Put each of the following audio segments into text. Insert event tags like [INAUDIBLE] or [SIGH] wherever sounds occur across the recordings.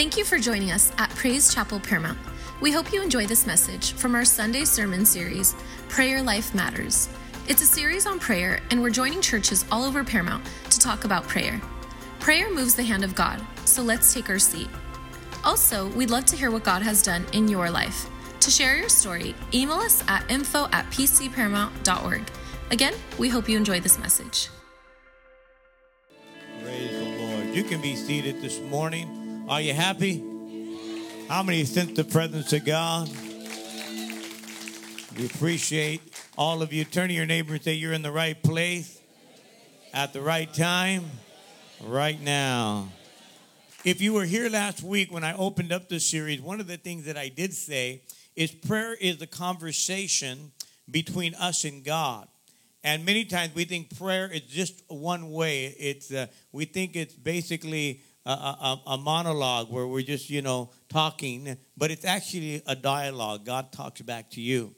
Thank you for joining us at Praise Chapel Paramount. We hope you enjoy this message from our Sunday sermon series, Prayer Life Matters. It's a series on prayer, and we're joining churches all over Paramount to talk about prayer. Prayer moves the hand of God, so let's take our seat. Also, we'd love to hear what God has done in your life. To share your story, email us at info at pcparamount.org. Again, we hope you enjoy this message. Praise the Lord. You can be seated this morning. Are you happy? How many sense the presence of God? We appreciate all of you. Turn to your neighbor and say, You're in the right place at the right time, right now. If you were here last week when I opened up this series, one of the things that I did say is prayer is the conversation between us and God. And many times we think prayer is just one way. It's uh, we think it's basically a, a, monologue where we're just you know talking, but it's actually a dialogue. God talks back to you.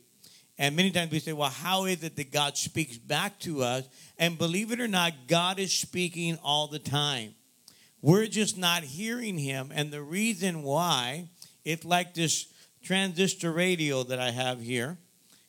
And many times we say, well, how is it that God speaks back to us? And believe it or not, God is speaking all the time. We're just not hearing Him. And the reason why, it's like this transistor radio that I have here.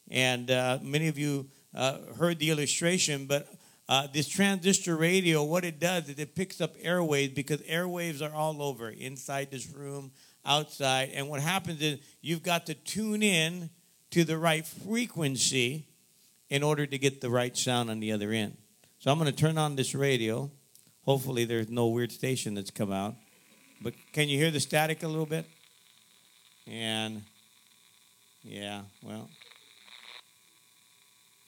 And uh, many of you uh, heard the illustration, but uh, this transistor radio, what it does is it picks up airwaves because airwaves are all over, inside this room, outside. And what happens is you've got to tune in to the right frequency in order to get the right sound on the other end. So I'm going to turn on this radio. Hopefully, there's no weird station that's come out. But can you hear the static a little bit? And yeah, well,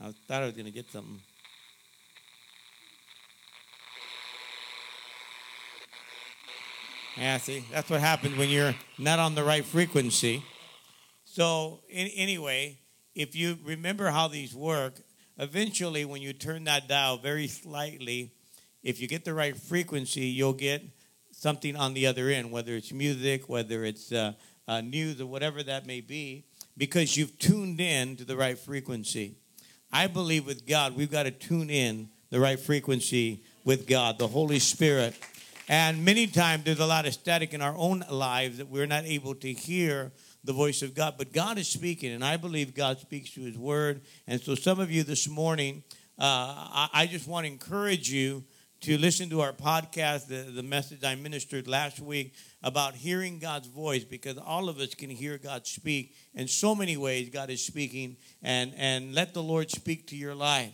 I thought I was going to get something. Yeah, see, that's what happens when you're not on the right frequency. So, in, anyway, if you remember how these work, eventually when you turn that dial very slightly, if you get the right frequency, you'll get something on the other end, whether it's music, whether it's uh, uh, news, or whatever that may be, because you've tuned in to the right frequency. I believe with God, we've got to tune in the right frequency with God, the Holy Spirit. And many times there's a lot of static in our own lives that we're not able to hear the voice of God. But God is speaking, and I believe God speaks through His Word. And so, some of you this morning, uh, I, I, just want to encourage you to listen to our podcast, the, the message I ministered last week about hearing God's voice because all of us can hear God speak in so many ways. God is speaking, and, and let the Lord speak to your life.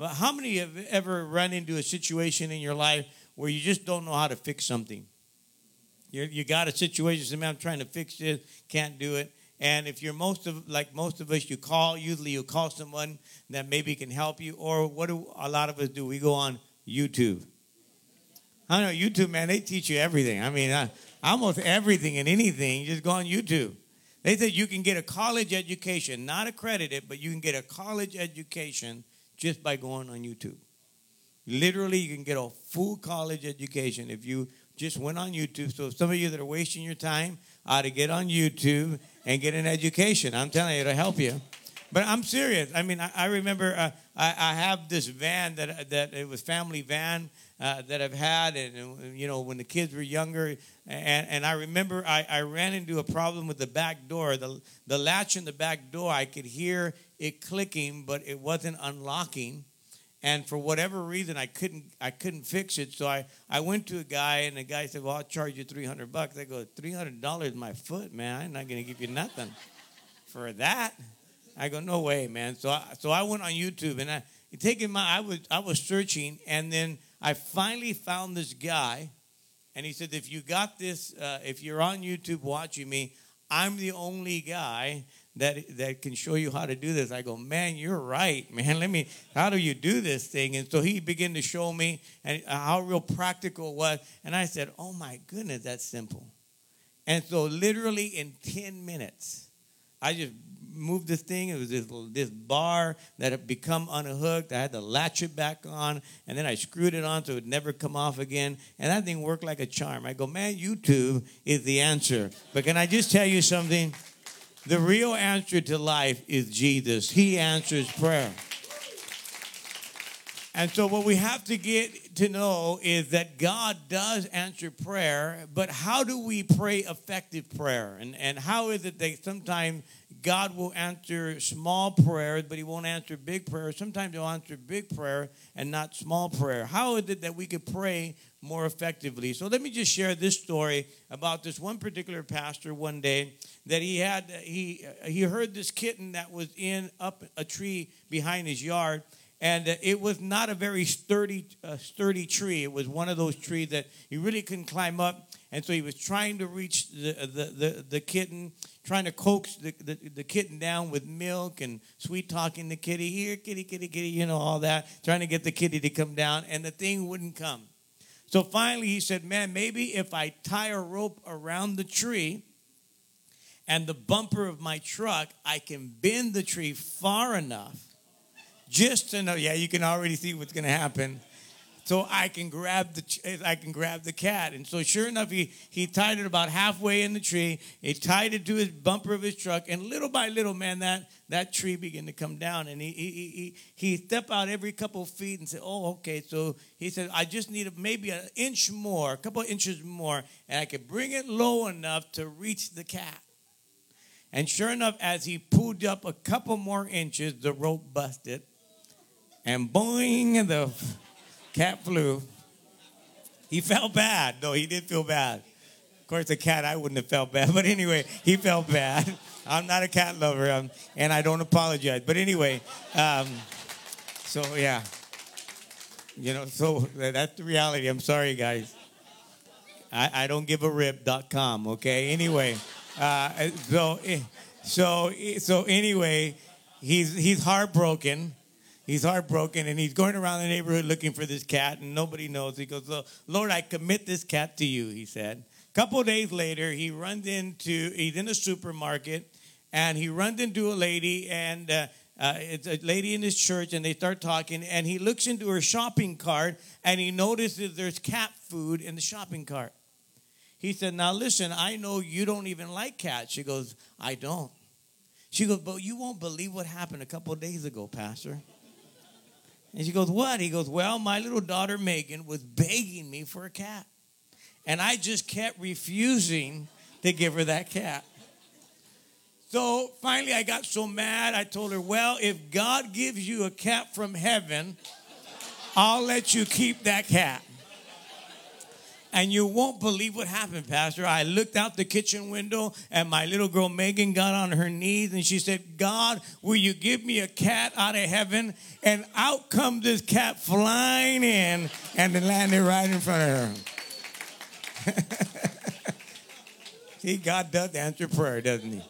How many have ever run into a situation in your life where you just don't know how to fix something? you you got a situation, say, I'm trying to fix this, can't do it. And if you're most of like most of us, you call. Usually, you call someone that maybe can help you. Or what do a lot of us do? We go on YouTube. I know YouTube, man. They teach you everything. I mean, almost everything and anything. Just go on YouTube. They said you can get a college education, not accredited, but you can get a college education just by going on YouTube. Literally, you can get a full college education if you just went on YouTube. So some of you that are wasting your time ought to get on YouTube and get an education. I'm telling you, it'll help you. But I'm serious. I mean, I, I remember uh, I, I, have this van that that it was family van uh, that I've had, and you know when the kids were younger, and, and I remember I, I ran into a problem with the back door. The the latch in the back door, I could hear it clicking, but it wasn't unlocking. And for whatever reason, I couldn't I couldn't fix it. So I, I went to a guy, and the guy said, "Well, I'll charge you three hundred bucks." I go, 300 dollars my foot, man. I'm not gonna give you nothing for that." I go, "No way, man." So I, so I went on YouTube, and I taking my I was I was searching, and then I finally found this guy, and he said, if you got this, uh, if you're on YouTube watching me, I'm the only guy that that can show you how to do this. I go, man, you're right, [LAUGHS] man. Let me. How do you do this thing? And so he began to show me and uh, how real practical it was. And I said, oh my goodness, that's simple. And so literally in ten minutes, I just moved this thing. It was this, this bar that had become unhooked. I had to latch it back on, and then I screwed it on so it would never come off again. And that thing worked like a charm. I go, man, YouTube is the answer. But can I just tell you something? The real answer to life is Jesus. He answers prayer. And so, what we have to get to know is that God does answer prayer, but how do we pray effective prayer? And, and how is it that sometimes God will answer small prayers, but He won't answer big prayers? Sometimes He'll answer big prayer and not small prayer. How is it that we could pray more effectively? So, let me just share this story about this one particular pastor one day that he had, he, he heard this kitten that was in up a tree behind his yard and it was not a very sturdy uh, sturdy tree it was one of those trees that he really couldn't climb up and so he was trying to reach the the, the, the kitten trying to coax the, the, the, kitten down with milk and sweet talking the kitty here kitty kitty kitty you know all that trying to get the kitty to come down and the thing wouldn't come so finally he said man maybe if i tie a rope around the tree and the bumper of my truck i can bend the tree far enough just to know. Yeah, you can already see what's going to happen. So I can grab the eh, I can grab the cat, and so sure enough, he he tied it about halfway in the tree. He tied it to his bumper of his truck, and little by little, man, that that tree began to come down. And he he he he step out every couple of feet and said, "Oh, okay." So he said, "I just need maybe an inch more, a couple of inches more, and I could bring it low enough to reach the cat." And sure enough, as he pulled up a couple more inches, the rope busted and boing, the cat flew. He felt bad. No, he did feel bad. Of course, a cat, I wouldn't have felt bad. [LAUGHS] But anyway, he felt bad. [LAUGHS] I'm not a cat lover, um, and I don't apologize. But anyway, um, so yeah. You know, so that's the reality. I'm sorry, guys. I, I don't give a rip.com, okay? Anyway, uh, so, so, so anyway, he's, he's heartbroken he's heartbroken and he's going around the neighborhood looking for this cat and nobody knows. He goes, Lord, I commit this cat to you, he said. A couple days later, he runs into, he's in a supermarket and he runs into a lady and uh, uh, it's a lady in his church and they start talking and he looks into her shopping cart and he notices there's cat food in the shopping cart. He said, Now listen, I know you don't even like cats. She goes, I don't. She goes, But you won't believe what happened a couple days ago, Pastor. And she goes, What? He goes, Well, my little daughter Megan was begging me for a cat. And I just kept refusing to give her that cat. So finally, I got so mad, I told her, Well, if God gives you a cat from heaven, I'll let you keep that cat. And you won't believe what happened, Pastor. I looked out the kitchen window and my little girl Megan got on her knees and she said, God, will you give me a cat out of heaven? And out comes this cat flying in and it landed right in front of her. [LAUGHS] See, God does answer prayer, doesn't he?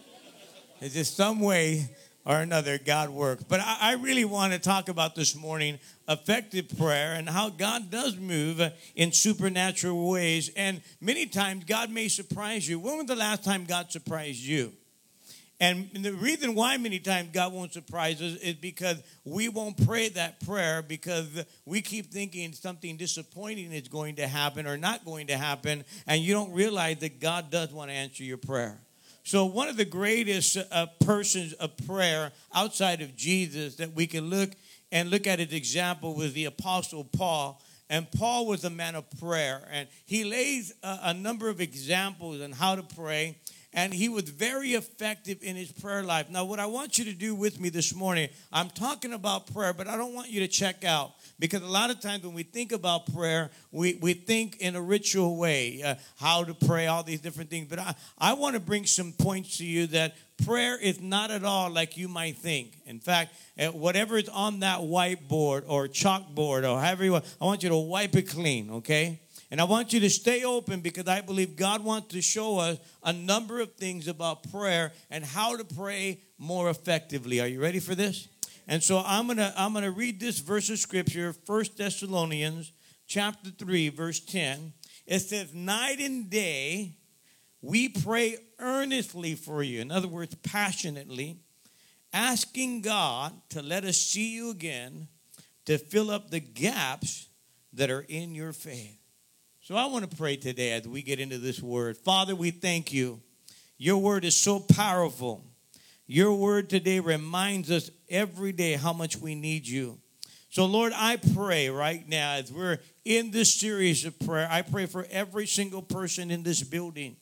It's just some way or another, God works. But I, I, really want to talk about this morning effective prayer and how God does move in supernatural ways. And many times, God may surprise you. When was the last time God surprised you? And the reason why many times God won't surprise us is because we won't pray that prayer because we keep thinking something disappointing is going to happen or not going to happen, and you don't realize that God does want to answer your prayer. So, one of the greatest uh, persons of prayer outside of Jesus that we can look and look at his example was the Apostle Paul. And Paul was a man of prayer, and he lays a, a number of examples on how to pray and he was very effective in his prayer life. Now, what I want you to do with me this morning, I'm talking about prayer, but I don't want you to check out because a lot of times when we think about prayer, we, we think in a ritual way, uh, how to pray, all these different things. But I, I want to bring some points to you that prayer is not at all like you might think. In fact, whatever is on that whiteboard or chalkboard or however you want, I want you to wipe it clean, okay? And I want you to stay open because I believe God wants to show us a number of things about prayer and how to pray more effectively. Are you ready for this? And so I'm gonna I'm gonna read this verse of scripture, First Thessalonians chapter 3, verse 10. It says, Night and day we pray earnestly for you. In other words, passionately, asking God to let us see you again to fill up the gaps that are in your faith. So I want to pray today as we get into this word. Father, we thank you. Your word is so powerful. Your word today reminds us every day how much we need you. So, Lord, I pray right now as we're in this series of prayer, I pray for every single person in this building.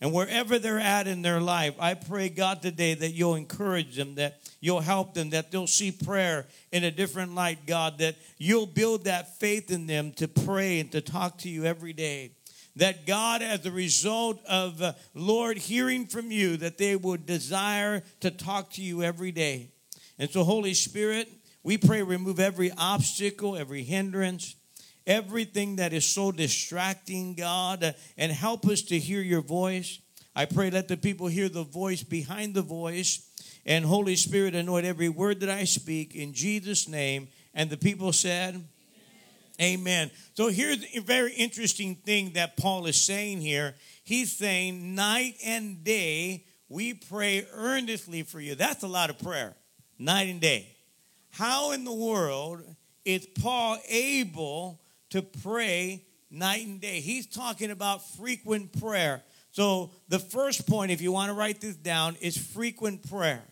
And wherever they're at in their life, I pray, God, today that you'll encourage them, that you'll help them, that they'll see prayer in a different light, God, that you'll build that faith in them to pray and to talk to you every day. That God, as a result of, uh, Lord, hearing from you, that they would desire to talk to you every day. And so, Holy Spirit, we pray remove every obstacle, every hindrance, everything that is so distracting, God, and help us to hear your voice. I pray let the people hear the voice behind the voice. And Holy Spirit, anoint every word that I speak in Jesus' name. And the people said, Amen. So here's a very interesting thing that Paul is saying here. He's saying, night and day, we pray earnestly for you. That's a lot of prayer, night and day. How in the world is Paul able to pray night and day? He's talking about frequent prayer. So, the first point, if you want to write this down, is frequent prayer.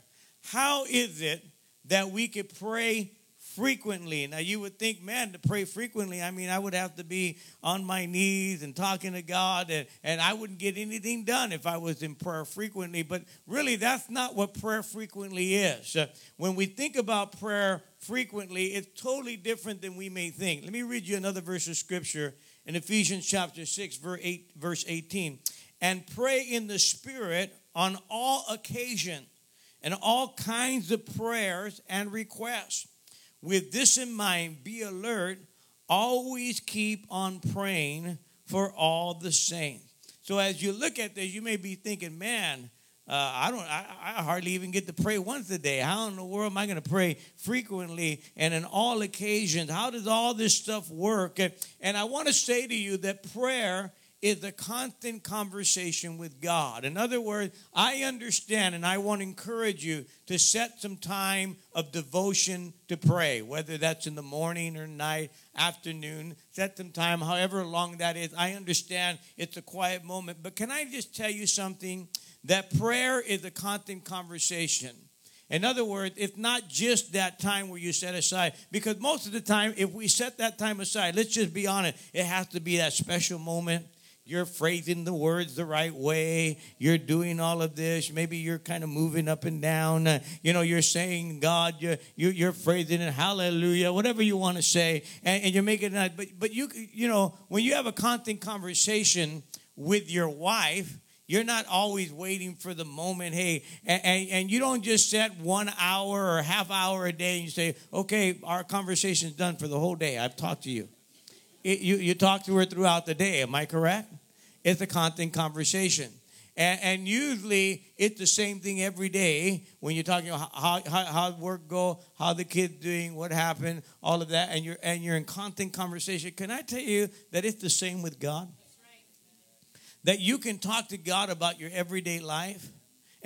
How is it that we could pray frequently. Now, you would think, man, to pray frequently, I mean, I would have to be on my knees and talking to God, and, and I wouldn't get anything done if I was in prayer frequently. But really, that's not what prayer frequently is. Uh, when we think about prayer frequently, it's totally different than we may think. Let me read you another verse of scripture in Ephesians chapter 6, verse 8, verse 18. And pray in the Spirit on all occasions and all kinds of prayers and requests with this in mind, be alert, always keep on praying for all the saints. So as you look at this, you may be thinking, man, uh, I don't. I, I, hardly even get to pray once a day. How in the world am I going to pray frequently and in all occasions? How does all this stuff work? And, and I want to say to you that prayer is a constant conversation with God. In other words, I understand and I want to encourage you to set some time of devotion to pray, whether that's in the morning or night, afternoon, set some time, however long that is. I understand it's a quiet moment, but can I just tell you something? That prayer is a constant conversation. In other words, it's not just that time where you set aside, because most of the time, if we set that time aside, let's just be honest, it has to be that special moment you're phrasing the words the right way. You're doing all of this. Maybe you're kind of moving up and down. Uh, you know, you're saying God. You're, you're, phrasing it hallelujah, whatever you want to say, and, and you're making it. But but you you know when you have a constant conversation with your wife, you're not always waiting for the moment. Hey, and, and, and, you don't just set one hour or half hour a day and you say, okay, our conversation's done for the whole day. I've talked to you. You, you talk to her throughout the day. Am I correct? It's a constant conversation. And, and, usually it's the same thing every day when you're talking about how, how, how work go, how the kid's doing, what happened, all of that, and you're, and you're in constant conversation. Can I tell you that it's the same with God? That you can talk to God about your everyday life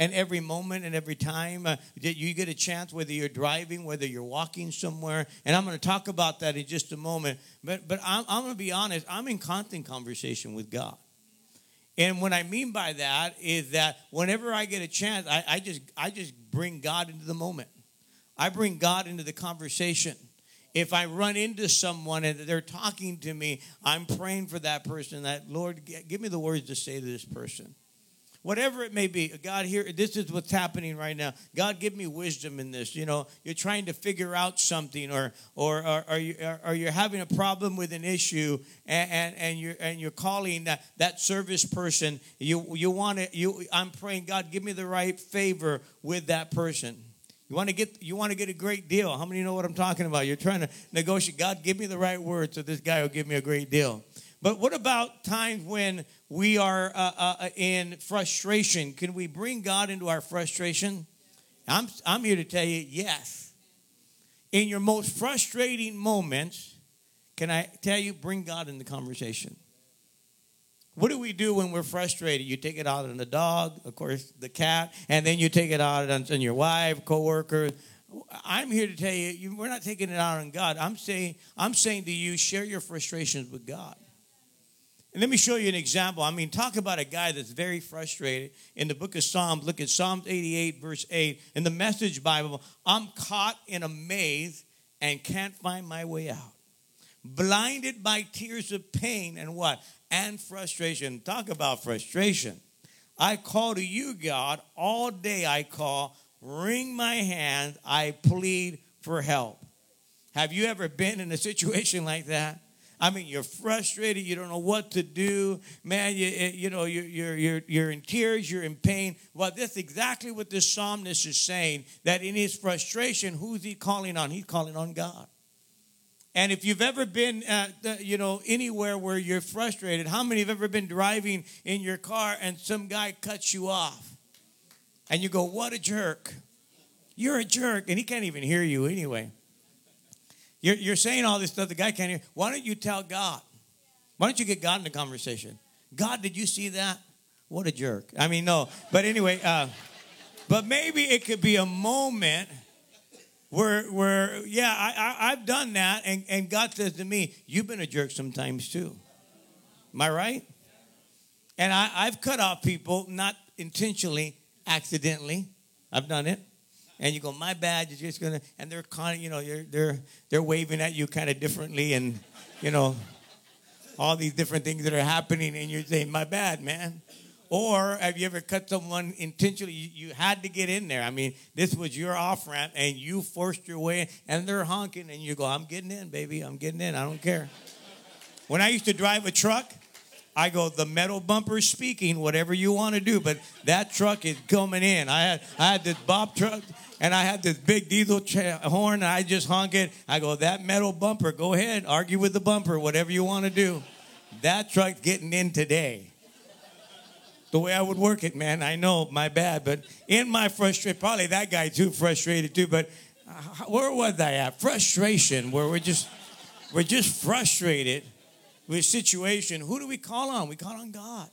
and every moment and every time uh, that you get a chance, whether you're driving, whether you're walking somewhere. And I'm going to talk about that in just a moment. But, but I'm, I'm going to be honest, I'm in constant conversation with God. And what I mean by that is that whenever I get a chance, I, I, just I just bring God into the moment. I bring God into the conversation. If I run into someone and they're talking to me, I'm praying for that person. That Lord, give me the words to say to this person whatever it may be god here this is what's happening right now. God give me wisdom in this. You know you're trying to figure out something or or, or, you, or you're having a problem with an issue and, and, and you're and you're calling that, that service person. You you want to you i'm praying god give me the right favor with that person. You want to get you want to get a great deal. How many know what i'm talking about? You're trying to negotiate. God give me the right word so this guy will give me a great deal. But what about times when we are uh, uh, uh, in frustration? Can we bring God into our frustration? I'm, I'm here to tell you yes. In your most frustrating moments, can I tell you, bring God in the conversation? What do we do when we're frustrated? You take it out on the dog, of course, the cat, and then you take it out on, on your wife, coworker. I'm here to tell you, we're not taking it out on God. I'm saying, I'm saying to you, share your frustrations with God. And let me show you an example. I mean, talk about a guy that's very frustrated. In the book of Psalms, look at Psalms 88, verse 8. In the Message Bible, I'm caught in a maze and can't find my way out. Blinded by tears of pain and what? And frustration. Talk about frustration. I call to you, God, all day I call, wring my hand, I plead for help. Have you ever been in a situation like that? I mean, you're frustrated. You don't know what to do, man. You, you know, you're, you're, you're, you're in tears. You're in pain. Well, that's exactly what this psalmist is saying. That in his frustration, who's he calling on? He's calling on God. And if you've ever been, at, you know, anywhere where you're frustrated, how many have ever been driving in your car and some guy cuts you off, and you go, "What a jerk! You're a jerk," and he can't even hear you anyway. You're, you're saying all this stuff, the guy can't hear. Why don't you tell God? Why don't you get God in the conversation? God, did you see that? What a jerk. I mean, no. But anyway, uh, but maybe it could be a moment where, where yeah, I, I, have done that, and, and God says to me, You've been a jerk sometimes too. Am I right? And I, I've cut off people, not intentionally, accidentally. I've done it and you go, "My bad." You're just gonna, and they're kind of, you know, they're they're they're waving at you kind of differently, and you know, all these different things that are happening, and you're saying, "My bad, man." Or have you ever cut someone intentionally? You, you had to get in there. I mean, this was your off ramp, and you forced your way, in, and they're honking, and you go, "I'm getting in, baby. I'm getting in. I don't care." When I used to drive a truck, I go, the metal bumper speaking, whatever you want to do, but that truck is coming in. I had I had this Bob truck and I had this big diesel horn, and I just honk it. I go, that metal bumper, go ahead, argue with the bumper, whatever you want to do. That truck's getting in today. The way I would work it, man, I know, my bad, but in my frustration, probably that guy too frustrated too, but uh, where was I at? Frustration, where we're just, we're just frustrated with situation. Who do we call on? We call on God.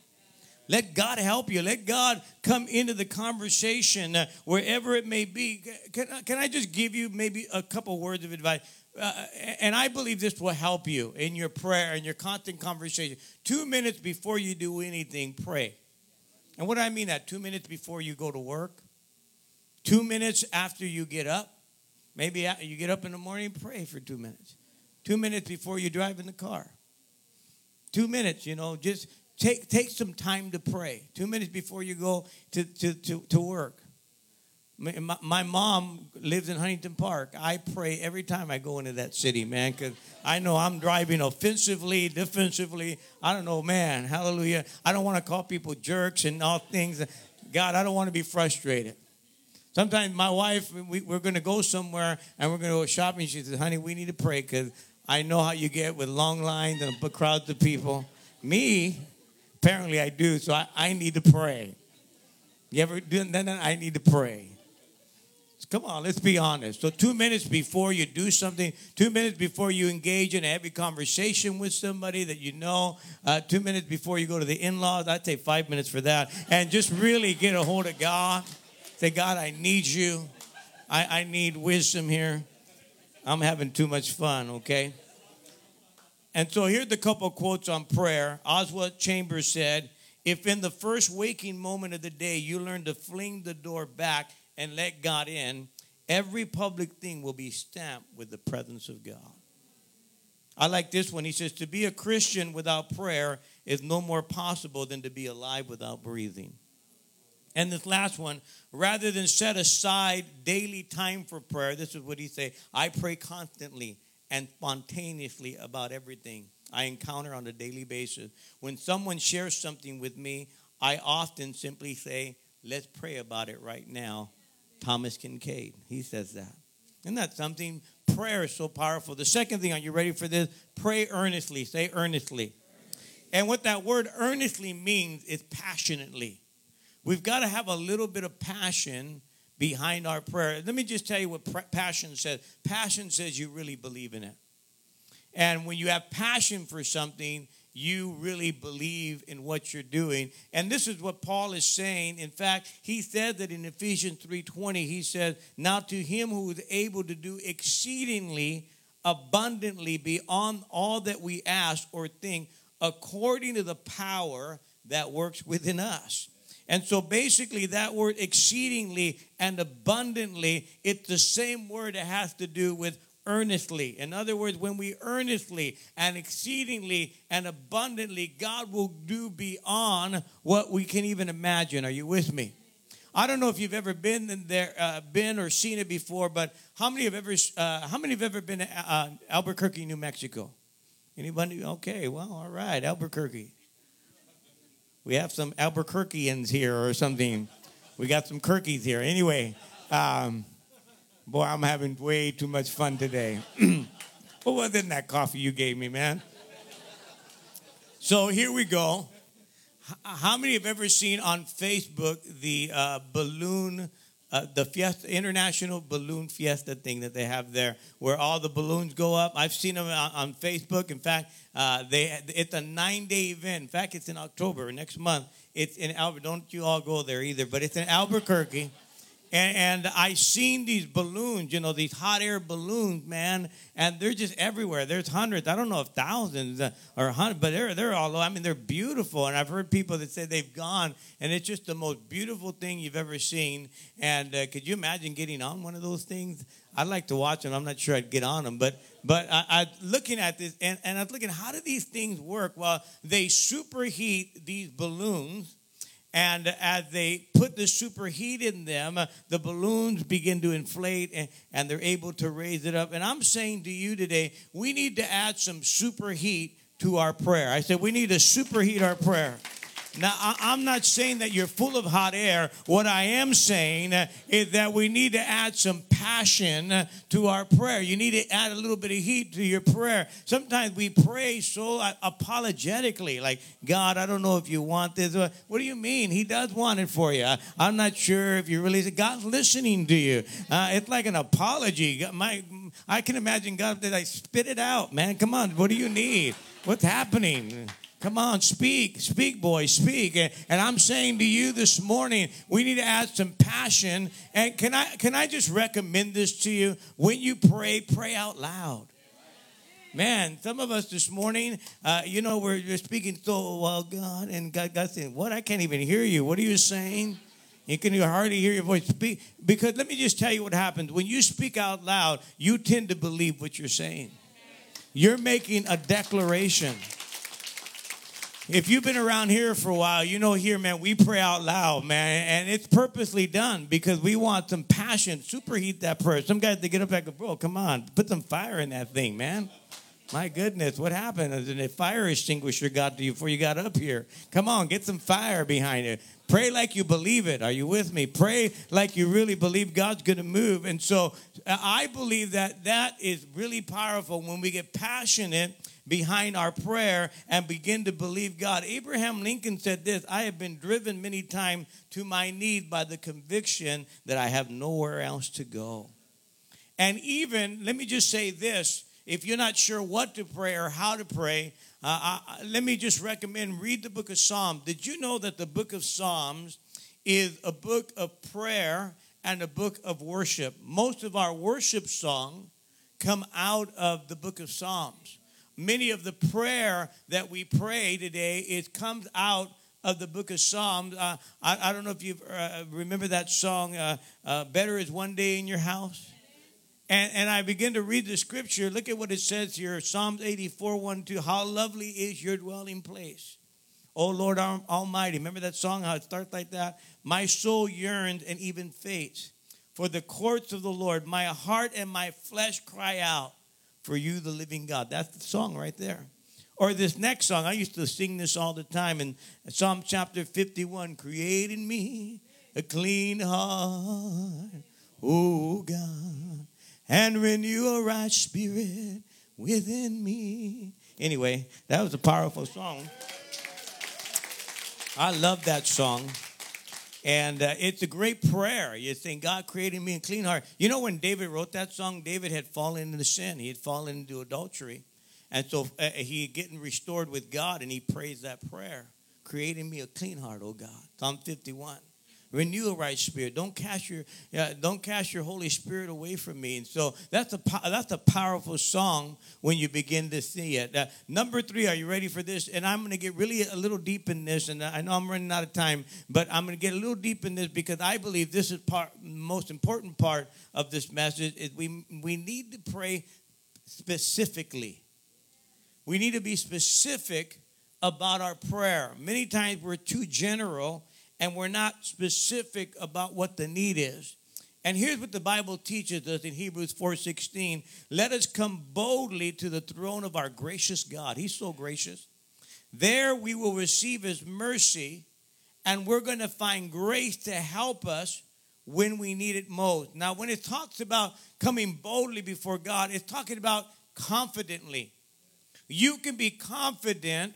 Let God help you. Let God come into the conversation uh, wherever it may be. Can, can I just give you maybe a couple words of advice? Uh, and I believe this will help you in your prayer and your constant conversation. Two minutes before you do anything, pray. And what do I mean that? Two minutes before you go to work, two minutes after you get up. Maybe you get up in the morning, pray for two minutes. Two minutes before you drive in the car. Two minutes, you know, just Take, take some time to pray. Two minutes before you go to, to, to, to work. My, my, mom lives in Huntington Park. I pray every time I go into that city, man, because I know I'm driving offensively, defensively. I don't know, man. Hallelujah. I don't want to call people jerks and all things. God, I don't want to be frustrated. Sometimes my wife, we, are going to go somewhere and we're going to go shopping. She says, honey, we need to pray because I know how you get with long lines and crowds of people. Me, Apparently, I do, so I, I need to pray. You ever do that? I need to pray. Come on, let's be honest. So, two minutes before you do something, two minutes before you engage in a heavy conversation with somebody that you know, uh, two minutes before you go to the in laws, I'd take five minutes for that. And just really get a hold of God. Say, God, I need you. I, I need wisdom here. I'm having too much fun, okay? And so here's a couple quotes on prayer. Oswald Chambers said, If in the first waking moment of the day you learn to fling the door back and let God in, every public thing will be stamped with the presence of God. I like this one. He says, To be a Christian without prayer is no more possible than to be alive without breathing. And this last one, rather than set aside daily time for prayer, this is what he say, I pray constantly and spontaneously about everything I encounter on a daily basis. When someone shares something with me, I often simply say, Let's pray about it right now. Thomas Kinkade, he says that. Isn't that something? Prayer is so powerful. The second thing, are you ready for this? Pray earnestly. Say earnestly. And what that word earnestly means is passionately. We've got to have a little bit of passion behind our prayer. Let me just tell you what passion says. Passion says you really believe in it. And when you have passion for something, you really believe in what you're doing. And this is what Paul is saying. In fact, he said that in Ephesians 3:20, he said, "Now to him who is able to do exceedingly abundantly beyond all that we ask or think, according to the power that works within us." And so basically, that word exceedingly and abundantly, it's the same word that has to do with earnestly. In other words, when we earnestly and exceedingly and abundantly, God will do beyond what we can even imagine. Are you with me? I don't know if you've ever been there, uh, been or seen it before, but how many have ever, uh, how many have ever been to uh, Albuquerque, New Mexico? Anybody? Okay, well, all right, Albuquerque. We have some Albuquerqueans here or something. We got some Kirkies here. Anyway, um, boy, I'm having way too much fun today. what was in that coffee you gave me, man? So here we go. How many have ever seen on Facebook the uh, balloon, uh, the fiesta, international balloon fiesta thing that they have there, where all the balloons go up? I've seen them on, on Facebook. In fact, uh, they it's a nine-day event. In fact, it's in October next month. It's in Albert. Don't you all go there either, but it's in Albuquerque. And, and I seen these balloons, you know, these hot air balloons, man, and they're just everywhere. There's hundreds. I don't know if thousands uh, or hundreds, but they're they're all. I mean, they're beautiful. And I've heard people that say they've gone, and it's just the most beautiful thing you've ever seen. And uh, could you imagine getting on one of those things? I'd like to watch them. I'm not sure I'd get on them, but but I, I looking at this, and, and I was looking, how do these things work? Well, they superheat these balloons and as they put the superheat in them, uh, the balloons begin to inflate and, and they're able to raise it up. And I'm saying to you today, we need to add some superheat to our prayer. I said, we need to superheat our prayer. Now, I'm not saying that you're full of hot air. What I am saying uh, is that we need to add some passion uh, to our prayer. You need to add a little bit of heat to your prayer. Sometimes we pray so uh, apologetically, like, God, I don't know if you want this. What do you mean? He does want it for you. I'm not sure if you really, God's listening to you. Uh, it's like an apology. My, I can imagine God, did I spit it out, man? Come on, what do you need? What's happening? Come on, speak, speak, boys, speak. And, I'm saying to you this morning, we need to add some passion. And can I can I just recommend this to you? When you pray, pray out loud. Man, some of us this morning, uh, you know, we're, we're speaking so well, God, and God, God's saying, "What? I can't even hear you. What are you saying?" You can hardly hear your voice. Because let me just tell you what happens when you speak out loud. You tend to believe what you're saying. You're making a declaration. If you've been around here for a while, you know here, man, we pray out loud, man, and it's purposely done because we want some passion, superheat that prayer. Some guys they get up like, bro, come on, put some fire in that thing, man. My goodness, what happened? Is a fire extinguisher got to you before you got up here? Come on, get some fire behind it. Pray like you believe it. Are you with me? Pray like you really believe God's going to move. And so uh, I believe that that is really powerful when we get passionate behind our prayer and begin to believe God. Abraham Lincoln said this I have been driven many times to my knees by the conviction that I have nowhere else to go. And even, let me just say this if you're not sure what to pray or how to pray, uh, I, let me just recommend read the book of Psalms. Did you know that the book of Psalms is a book of prayer and a book of worship? Most of our worship songs come out of the book of Psalms many of the prayer that we pray today it comes out of the book of Psalms. Uh, I, I, don't know if you uh, remember that song, uh, uh, Better is One Day in Your House. And, and I begin to read the scripture. Look at what it says here Psalms 84 1 2. How lovely is your dwelling place. Oh Lord Almighty. Remember that song, how it starts like that? My soul yearns and even faints for the courts of the Lord. My heart and my flesh cry out for you, the living God. That's the song right there. Or this next song, I used to sing this all the time in Psalm chapter 51 Create in me a clean heart, oh God, and renew a right spirit within me. Anyway, that was a powerful song. I love that song. And uh, it's a great prayer. You're saying, God created me a clean heart. You know, when David wrote that song, David had fallen into sin, he had fallen into adultery. And so uh, he getting restored with God, and he prays that prayer creating me a clean heart, oh God. Psalm 51. Renew a right spirit. Don't cast your uh, don't cast your Holy Spirit away from me. And so that's a that's a powerful song when you begin to see it. Uh, number three, are you ready for this? And I'm going to get really a little deep in this, and I know I'm running out of time, but I'm going to get a little deep in this because I believe this is part most important part of this message. Is we we need to pray specifically. We need to be specific about our prayer. Many times we're too general and we're not specific about what the need is. And here's what the Bible teaches us in Hebrews 4:16, let us come boldly to the throne of our gracious God. He's so gracious. There we will receive his mercy and we're going to find grace to help us when we need it most. Now, when it talks about coming boldly before God, it's talking about confidently. You can be confident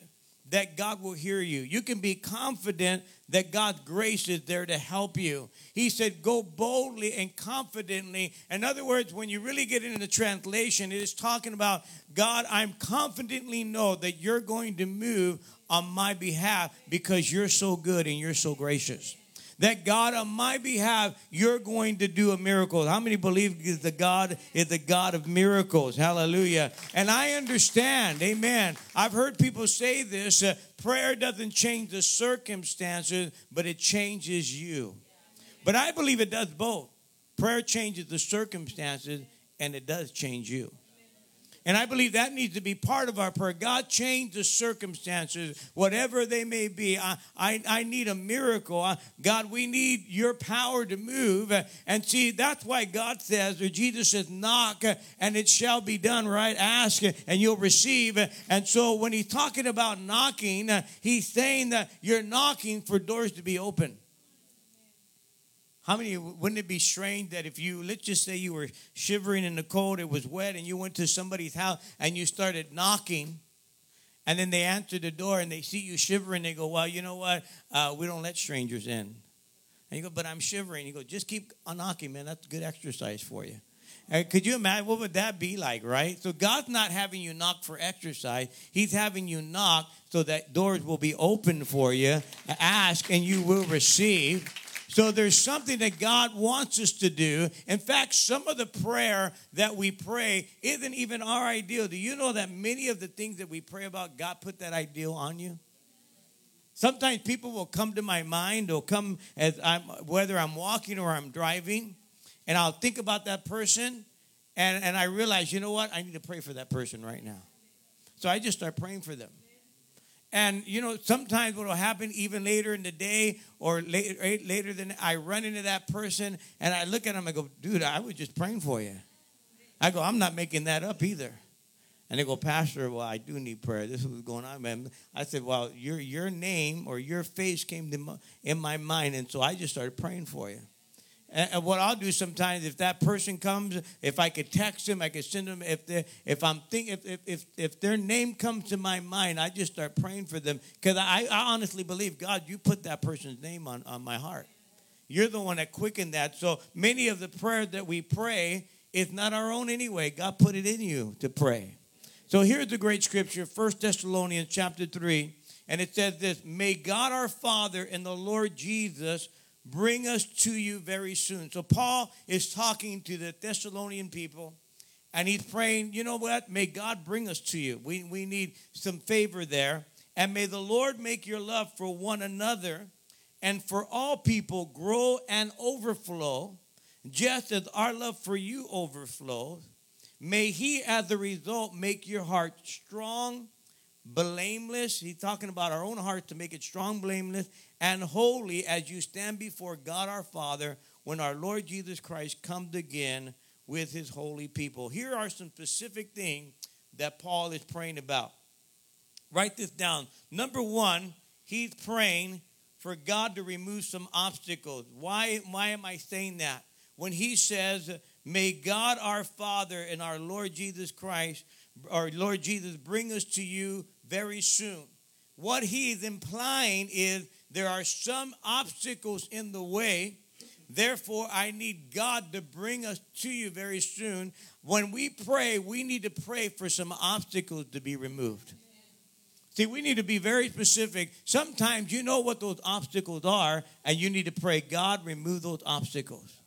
that God will hear you. You can be confident that God's grace is there to help you. He said, Go boldly and confidently. In other words, when you really get into the translation, it is talking about God, I'm confidently know that you're going to move on my behalf because you're so good and you're so gracious that God, on my behalf, you're going to do a miracle. How many believe the God is the God of miracles? Hallelujah. And I understand, amen. I've heard people say this uh, prayer doesn't change the circumstances, but it changes you. But I believe it does both. Prayer changes the circumstances, and it does change you. And I believe that needs to be part of our prayer. God, change the circumstances, whatever they may be. I, I, I need a miracle. God, we need your power to move. And see, that's why God says, or Jesus says, knock and it shall be done, right? Ask and you'll receive. And so when he's talking about knocking, he's saying that you're knocking for doors to be open. How many wouldn't it be strange that if you let's just say you were shivering in the cold, it was wet, and you went to somebody's house and you started knocking, and then they answer the door and they see you shivering, they go, Well, you know what? Uh, we don't let strangers in. And you go, But I'm shivering. You go, just keep on knocking, man. That's good exercise for you. And could you imagine what would that be like, right? So God's not having you knock for exercise. He's having you knock so that doors will be open for you. Ask and you will receive. So there's something that God wants us to do. In fact, some of the prayer that we pray isn't even our ideal. Do you know that many of the things that we pray about, God put that ideal on you? Sometimes people will come to my mind, or come as I'm whether I'm walking or I'm driving, and I'll think about that person, and, and I realize, you know what? I need to pray for that person right now. So I just start praying for them. And you know, sometimes what will happen even later in the day or later, later than I run into that person and I look at them, I go, dude, I was just praying for you. I go, I'm not making that up either. And they go, Pastor, well, I do need prayer. This is what's going on, man. I said, well, your your name or your face came to my, in my mind, and so I just started praying for you. And what I'll do sometimes, if that person comes, if I could text them, I could send them. If they, if I'm think, if, if if if their name comes to my mind, I just start praying for them because I, I honestly believe God, you put that person's name on on my heart. You're the one that quickened that. So many of the prayer that we pray is not our own anyway. God put it in you to pray. So here's the great scripture, First Thessalonians chapter three, and it says this: May God our Father and the Lord Jesus bring us to you very soon. So Paul is talking to the Thessalonian people and he's praying, you know what? May God bring us to you. We, we need some favor there. And may the Lord make your love for one another and for all people grow and overflow, just as our love for you overflows. May he, as a result, make your heart strong, blameless. He's talking about our own heart to make it strong, blameless, and holy as you stand before God our Father when our Lord Jesus Christ comes again with his holy people. Here are some specific things that Paul is praying about. Write this down. Number one, he's praying for God to remove some obstacles. Why, why am I saying that? When he says, May God our Father and our Lord Jesus Christ, our Lord Jesus, bring us to you very soon. What he is implying is there are some obstacles in the way. Therefore, I need God to bring us to you very soon. When we pray, we need to pray for some obstacles to be removed. See, we need to be very specific. Sometimes you know what those obstacles are, and you need to pray, God, remove those obstacles.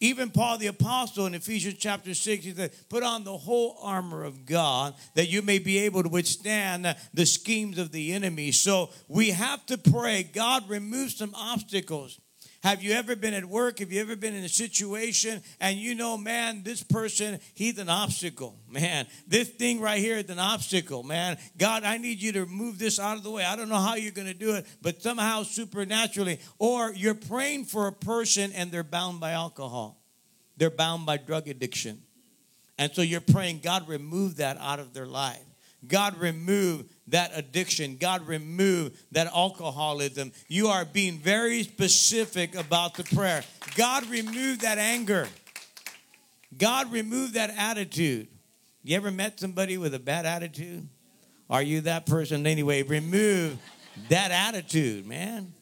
Even Paul the Apostle in Ephesians chapter 6, he said, Put on the whole armor of God that you may be able to withstand the schemes of the enemy. So we have to pray, God, remove some obstacles. Have you ever been at work? Have you ever been in a situation and you know, man, this person, he's an obstacle. [LAUGHS] Man, this thing right here is an obstacle, man. God, I need you to move this out of the way. I don't know how you're going to do it, but somehow supernaturally. Or you're praying for a person and they're bound by alcohol, they're bound by drug addiction. And so you're praying, God, remove that out of their life. God, remove that addiction. God, remove that alcoholism. You are being very specific about the prayer. God, remove that anger. God, remove that attitude. You ever met somebody with a bad attitude? Are you that person anyway? Remove that attitude, man.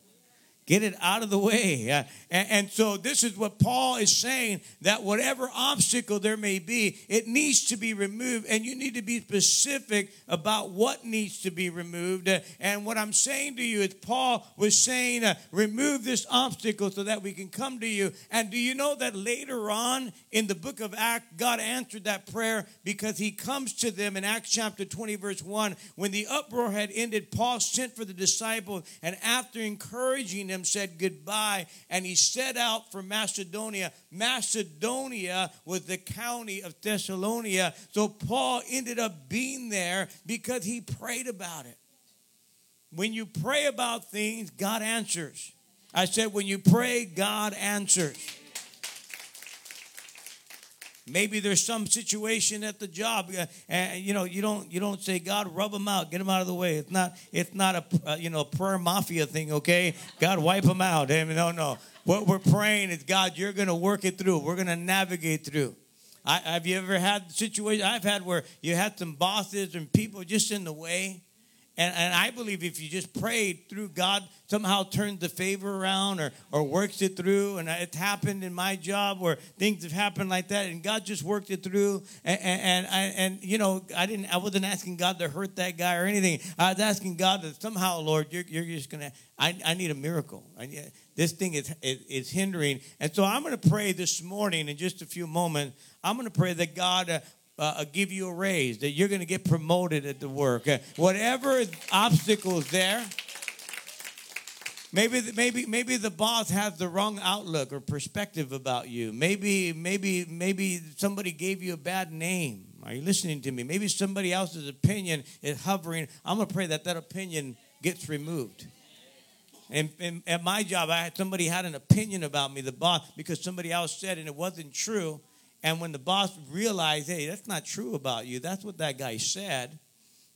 Get it out of the way. Uh, and, and, so, this is what Paul is saying that whatever obstacle there may be, it needs to be removed. And you need to be specific about what needs to be removed. Uh, and what I'm saying to you is, Paul was saying, uh, remove this obstacle so that we can come to you. And do you know that later on in the book of Acts, God answered that prayer because he comes to them in Acts chapter 20, verse 1. When the uproar had ended, Paul sent for the disciples, and after encouraging them, said goodbye, and he set out for Macedonia. Macedonia was the county of Thessalonica. So Paul ended up being there because he prayed about it. When you pray about things, God answers. I said, when you pray, God answers. Maybe there's some situation at the job, uh, and you know you don't you don't say God rub them out, get them out of the way. It's not it's not a uh, you know prayer mafia thing, okay? God wipe them out. No, no. What we're praying is God, you're going to work it through. We're going to navigate through. I, have you ever had situation I've had where you had some bosses and people just in the way? And, and I believe if you just prayed through, God somehow turns the favor around or, or works it through. And it's happened in my job where things have happened like that, and God just worked it through. And, and, and, and you know, I didn't, I wasn't asking God to hurt that guy or anything. I was asking God that somehow, Lord, you're, you're just going to, I, need a miracle. I, this thing is, is hindering. And so I'm going to pray this morning in just a few moments. I'm going to pray that God uh, uh, uh, give you a raise, that you're going to get promoted at the work. Uh, whatever obstacles there, maybe maybe maybe the boss has the wrong outlook or perspective about you. Maybe maybe maybe somebody gave you a bad name. Are you listening to me? Maybe somebody else's opinion is hovering. I'm going to pray that that opinion gets removed. And, and, at my job, I had somebody had an opinion about me, the boss, because somebody else said and it wasn't true. And when the boss realized, hey, that's not true about you, that's what that guy said.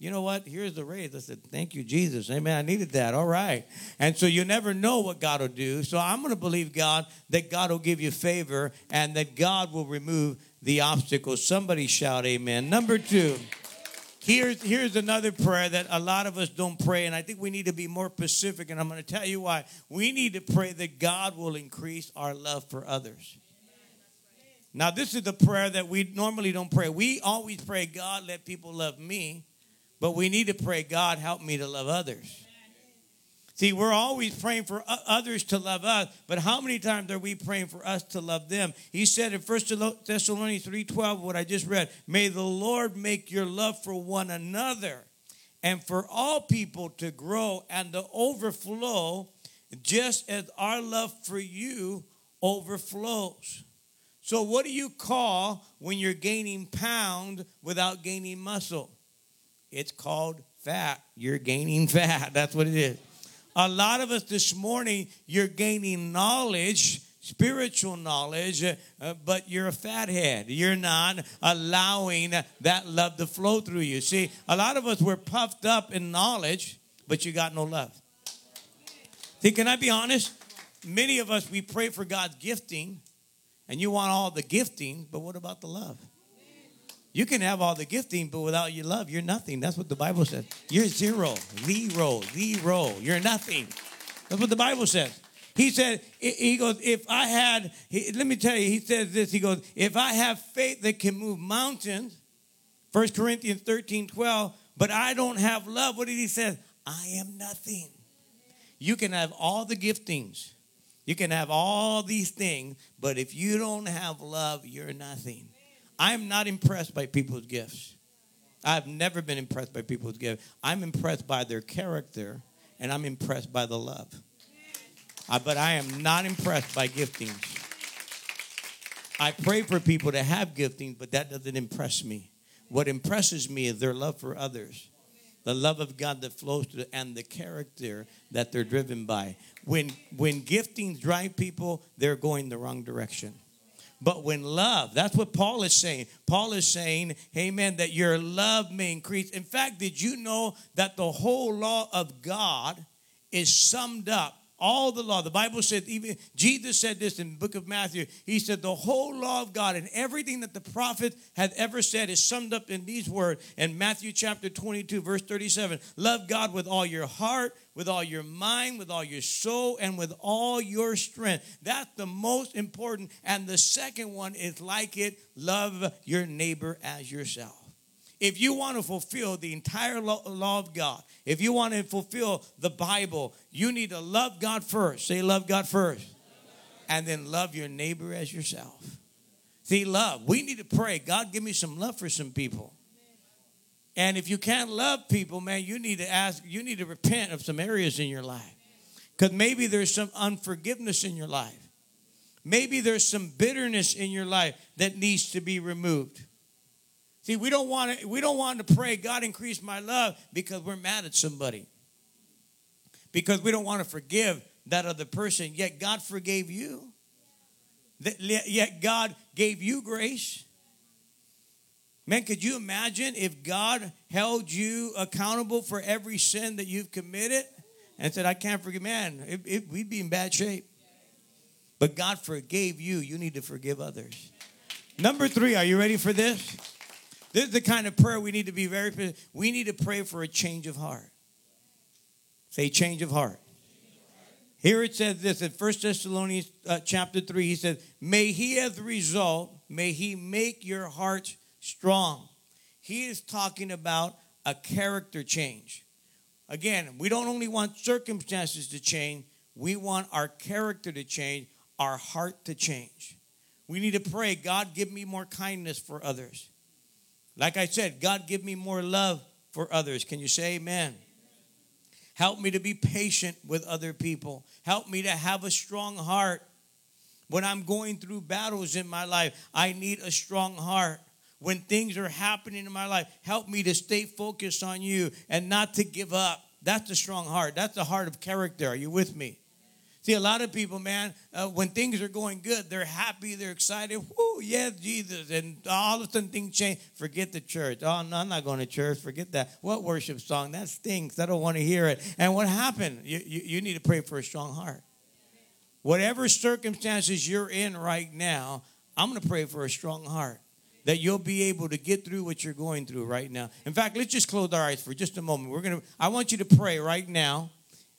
You know what? Here's the raise. I said, Thank you, Jesus. Amen. I needed that. All right. And so you never know what God will do. So I'm going to believe God that God will give you favor and that God will remove the obstacles. Somebody shout, Amen. Number two. Here's, here's another prayer that a lot of us don't pray, and I think we need to be more specific, and I'm going to tell you why. We need to pray that God will increase our love for others. Now, this is the prayer that we normally don't pray. We always pray, God, let people love me, but we need to pray, God, help me to love others. See, we're always praying for others to love us, but how many times are we praying for us to love them? He said in 1 Thessalonians 3:12, what I just read, may the Lord make your love for one another and for all people to grow and to overflow, just as our love for you overflows. So, what do you call when you're gaining pound without gaining muscle? It's called fat. You're gaining [LAUGHS] fat. That's what it is. A lot of us this morning, you're gaining knowledge, spiritual knowledge, uh, but you're a fathead. You're not allowing that love to flow through you. See, a lot of us, we're puffed up in knowledge, but you got no love. See, can I be honest? Many of us, we pray for God's gifting and you want all the gifting, but what about the love? You can have all the gifting, but without your love, you're nothing. That's what the Bible says. You're zero, zero, zero. You're nothing. That's what the Bible says. He said, he goes, if I had, he, let me tell you, he says this, he goes, if I have faith that can move mountains, 1 Corinthians 13, 12, but I don't have love, what did he say? I am nothing. You can have all the giftings, you can have all these things, but if you don't have love, you're nothing. I'm not impressed by people's gifts. I've never been impressed by people's gifts. I'm impressed by their character, and I'm impressed by the love. Uh, but I am not impressed by giftings. I pray for people to have giftings, but that doesn't impress me. What impresses me is their love for others, the love of God that flows through, and the character that they're driven by. When when giftings drive people, they're going the wrong direction. But when love, that's what Paul is saying. Paul is saying, Amen, that your love may increase. In fact, did you know that the whole law of God is summed up all the law. The Bible said, even Jesus said this in book of Matthew. He said, the whole law of God and everything that the prophet had ever said is summed up in these words in Matthew chapter 22, verse 37. Love God with all your heart, with all your mind, with all your soul, and with all your strength. That's the most important. And the second one is like it love your neighbor as yourself. If you want to fulfill the entire law of God, if you want to fulfill the Bible, you need to love God first. Say, love God first. And then love your neighbor as yourself. See, love. We need to pray. God, give me some love for some people. And if you can't love people, man, you need to ask, you need to repent of some areas in your life. Because maybe there's some unforgiveness in your life. Maybe there's some bitterness in your life that needs to be removed. See, we don't want to we don't want to pray, God increase my love because we're mad at somebody. Because we don't want to forgive that other person, yet God forgave you. Yet God gave you grace. Man, could you imagine if God held you accountable for every sin that you've committed and said, I can't forgive? Man, it, it, we'd be in bad shape. But God forgave you. You need to forgive others. Number three, are you ready for this? This is the kind of prayer we need to be very, we need to pray for a change of heart. Say change of heart. Here it says this in 1 Thessalonians uh, chapter 3. He said, May he as a result, may he make your heart strong. He is talking about a character change. Again, we don't only want circumstances to change, we want our character to change, our heart to change. We need to pray, God, give me more kindness for others. Like I said, God, give me more love for others. Can you say amen? Help me to be patient with other people. Help me to have a strong heart. When I'm going through battles in my life, I need a strong heart. When things are happening in my life, help me to stay focused on you and not to give up. That's a strong heart. That's the heart of character. Are you with me? See, a lot of people, man, uh, when things are going good, they're happy, they're excited. Whoo, yes, Jesus. And all of a sudden things change. Forget the church. Oh, no, I'm not going to church. Forget that. What worship song? That stinks. I don't want to hear it. And what happened? You, you, you need to pray for a strong heart. Whatever circumstances you're in right now, I'm going to pray for a strong heart that you'll be able to get through what you're going through right now. In fact, let's just close our eyes for just a moment. We're going to I want you to pray right now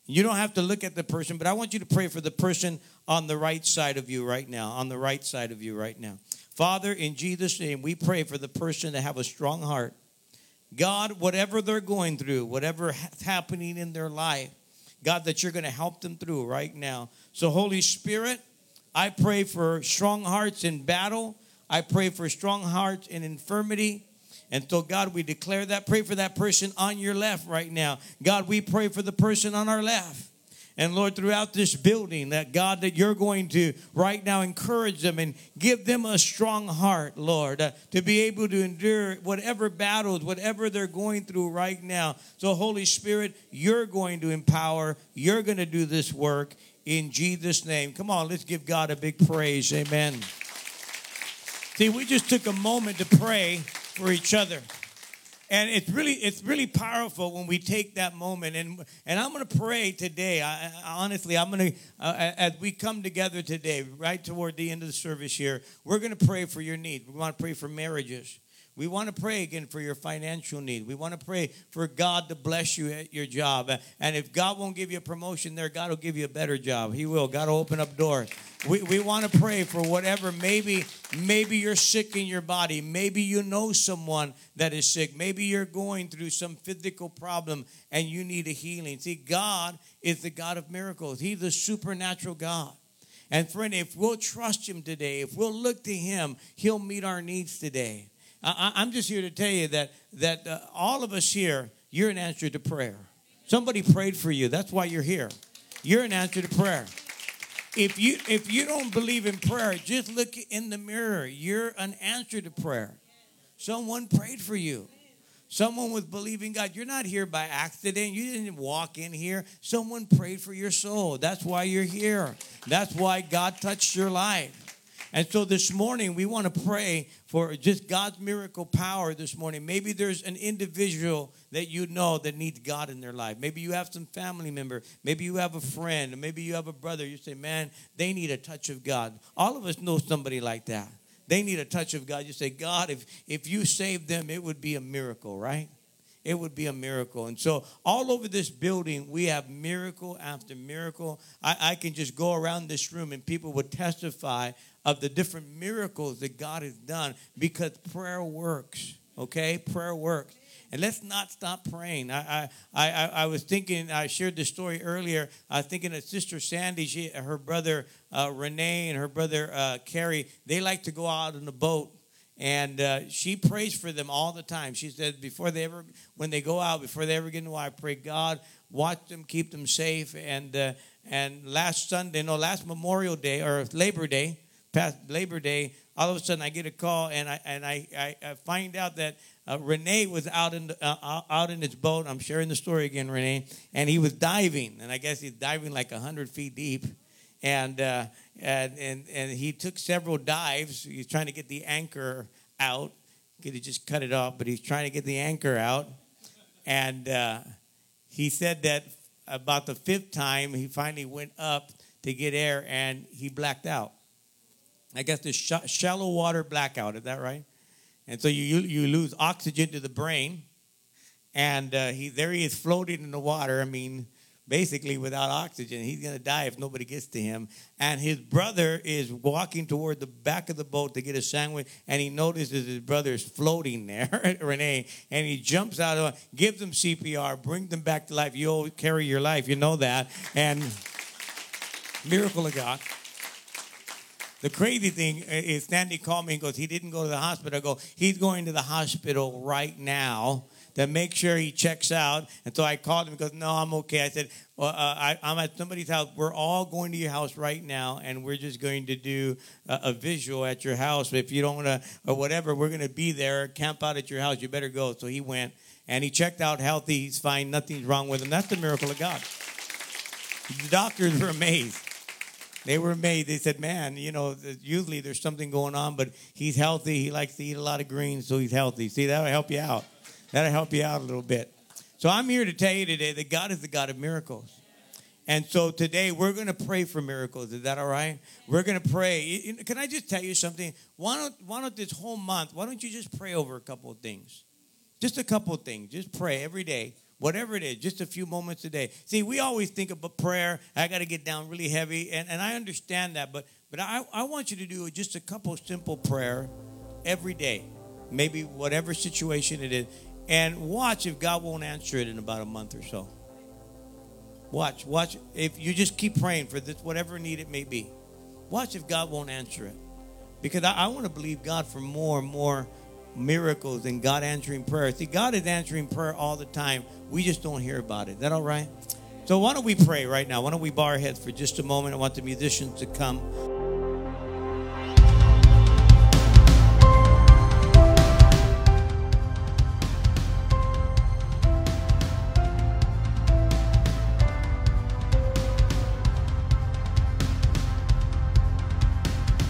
you don't have to look at the person, but I want you to pray for the person on the right side of you right now, on the right side of you right now. Father, in Jesus' name, we pray for the person to have a strong heart. God, whatever they're going through, whatever's happening in their life, God, that you're going to help them through right now. So, Holy Spirit, I pray for strong hearts in battle. I pray for strong hearts in infirmity. And so, God, we declare that. Pray for that person on your left right now. God, we pray for the person on our left. And Lord, throughout this building, that God, that you're going to right now encourage them and give them a strong heart, Lord, uh, to be able to endure whatever battles, whatever they're going through right now. So, Holy Spirit, you're going to empower, you're going to do this work in Jesus' name. Come on, let's give God a big praise. Amen. See, we just took a moment to pray for each other. And it's really, it's really powerful when we take that moment. And, and I'm going to pray today. I, honestly, I'm going to, uh, as we come together today, right toward the end of the service here, we're going to pray for your needs. We want to pray for marriages. We want to pray again for your financial need. We want to pray for God to bless you at your job. And if God won't give you a promotion there, God will give you a better job. He will. God will open up doors. We, we want to pray for whatever. Maybe, maybe you're sick in your body. Maybe you know someone that is sick. Maybe you're going through some physical problem and you need a healing. See, God is the God of miracles. He's the supernatural God. And friend, if we'll trust Him today, if we'll look to Him, He'll meet our needs today. I, am just here to tell you that that uh, all of us here, you're an answer to prayer. Somebody prayed for you. That's why you're here. You're an answer to prayer. If you if you don't believe in prayer, just look in the mirror. You're an answer to prayer. Someone prayed for you. Someone was believing God. You're not here by accident. You didn't walk in here. Someone prayed for your soul. That's why you're here. That's why God touched your life. And so this morning, we want to pray for just God's miracle power this morning. Maybe there's an individual that you know that needs God in their life. Maybe you have some family member. Maybe you have a friend. Maybe you have a brother. You say, man, they need a touch of God. All of us know somebody like that. They need a touch of God. You say, God, if, if you save them, it would be a miracle, right? It would be a miracle. And so, all over this building, we have miracle after miracle. I, I, can just go around this room and people would testify of the different miracles that God has done because prayer works. Okay? Prayer works. And let's not stop praying. I, I, I, I was thinking, I shared this story earlier. I was thinking of Sister Sandy, she, her brother uh, Renee, and her brother uh, Carrie, they like to go out in the boat and uh, she prays for them all the time. She said before they ever, when they go out, before they ever get in the water, I pray God watch them, keep them safe. And uh, and last Sunday, no, last Memorial Day or Labor Day, past Labor Day, all of a sudden I get a call and I and I, I, I find out that uh, Renee was out in the, uh, out in his boat. I'm sharing the story again, Renee, and he was diving, and I guess he's diving like hundred feet deep, and uh, and and and he took several dives. He's trying to get the anchor out. Could he just cut it off? But he's trying to get the anchor out, and uh, he said that about the fifth time he finally went up to get air and he blacked out. I guess the sh- shallow water blackout. Is that right? And so you you lose oxygen to the brain, and uh, he there he is floating in the water. I mean, basically without oxygen. He's going to die if nobody gets to him. And his brother is walking toward the back of the boat to get a sandwich, and he notices his brother is floating there, [LAUGHS] Renee, and he jumps out of it, gives them CPR, brings them back to life. You'll carry your life, you know that. And miracle of God. The crazy thing is, Sandy called me and goes, he didn't go to the hospital. I go, he's going to the hospital right now to make sure he checks out. And so I called him. He goes, "No, I'm okay." I said, "Well, uh, I, am at somebody's house. We're all going to your house right now, and we're just going to do a, a visual at your house. If you don't want to, or whatever, we're going to be there, camp out at your house. You better go." So he went, and he checked out healthy. He's fine. Nothing's wrong with him. That's the miracle of God. The doctors were amazed. They were amazed. They said, "Man, you know, usually there's something going on, but he's healthy. He likes to eat a lot of greens, so he's healthy. See, that'll help you out." That'll help you out a little bit. So I'm here to tell you today that God is the God of miracles. And so today we're going to pray for miracles. Is that all right? We're going to pray. Can I just tell you something? Why don't, why don't this whole month, why don't you just pray over a couple of things? Just a couple of things. Just pray every day, whatever it is, just a few moments a day. See, we always think about prayer. I got to get down really heavy. And, and I understand that. But, but I, I want you to do just a couple simple prayer every day. Maybe whatever situation it is and watch if God won't answer it in about a month or so. Watch, watch. If you just keep praying for this, whatever need it may be, watch if God won't answer it. Because I, I want to believe God for more and more miracles and God answering prayer. See, God is answering prayer all the time. We just don't hear about it. Is that all right? So why don't we pray right now? Why don't we bow our heads for just a moment? I want the musicians to come.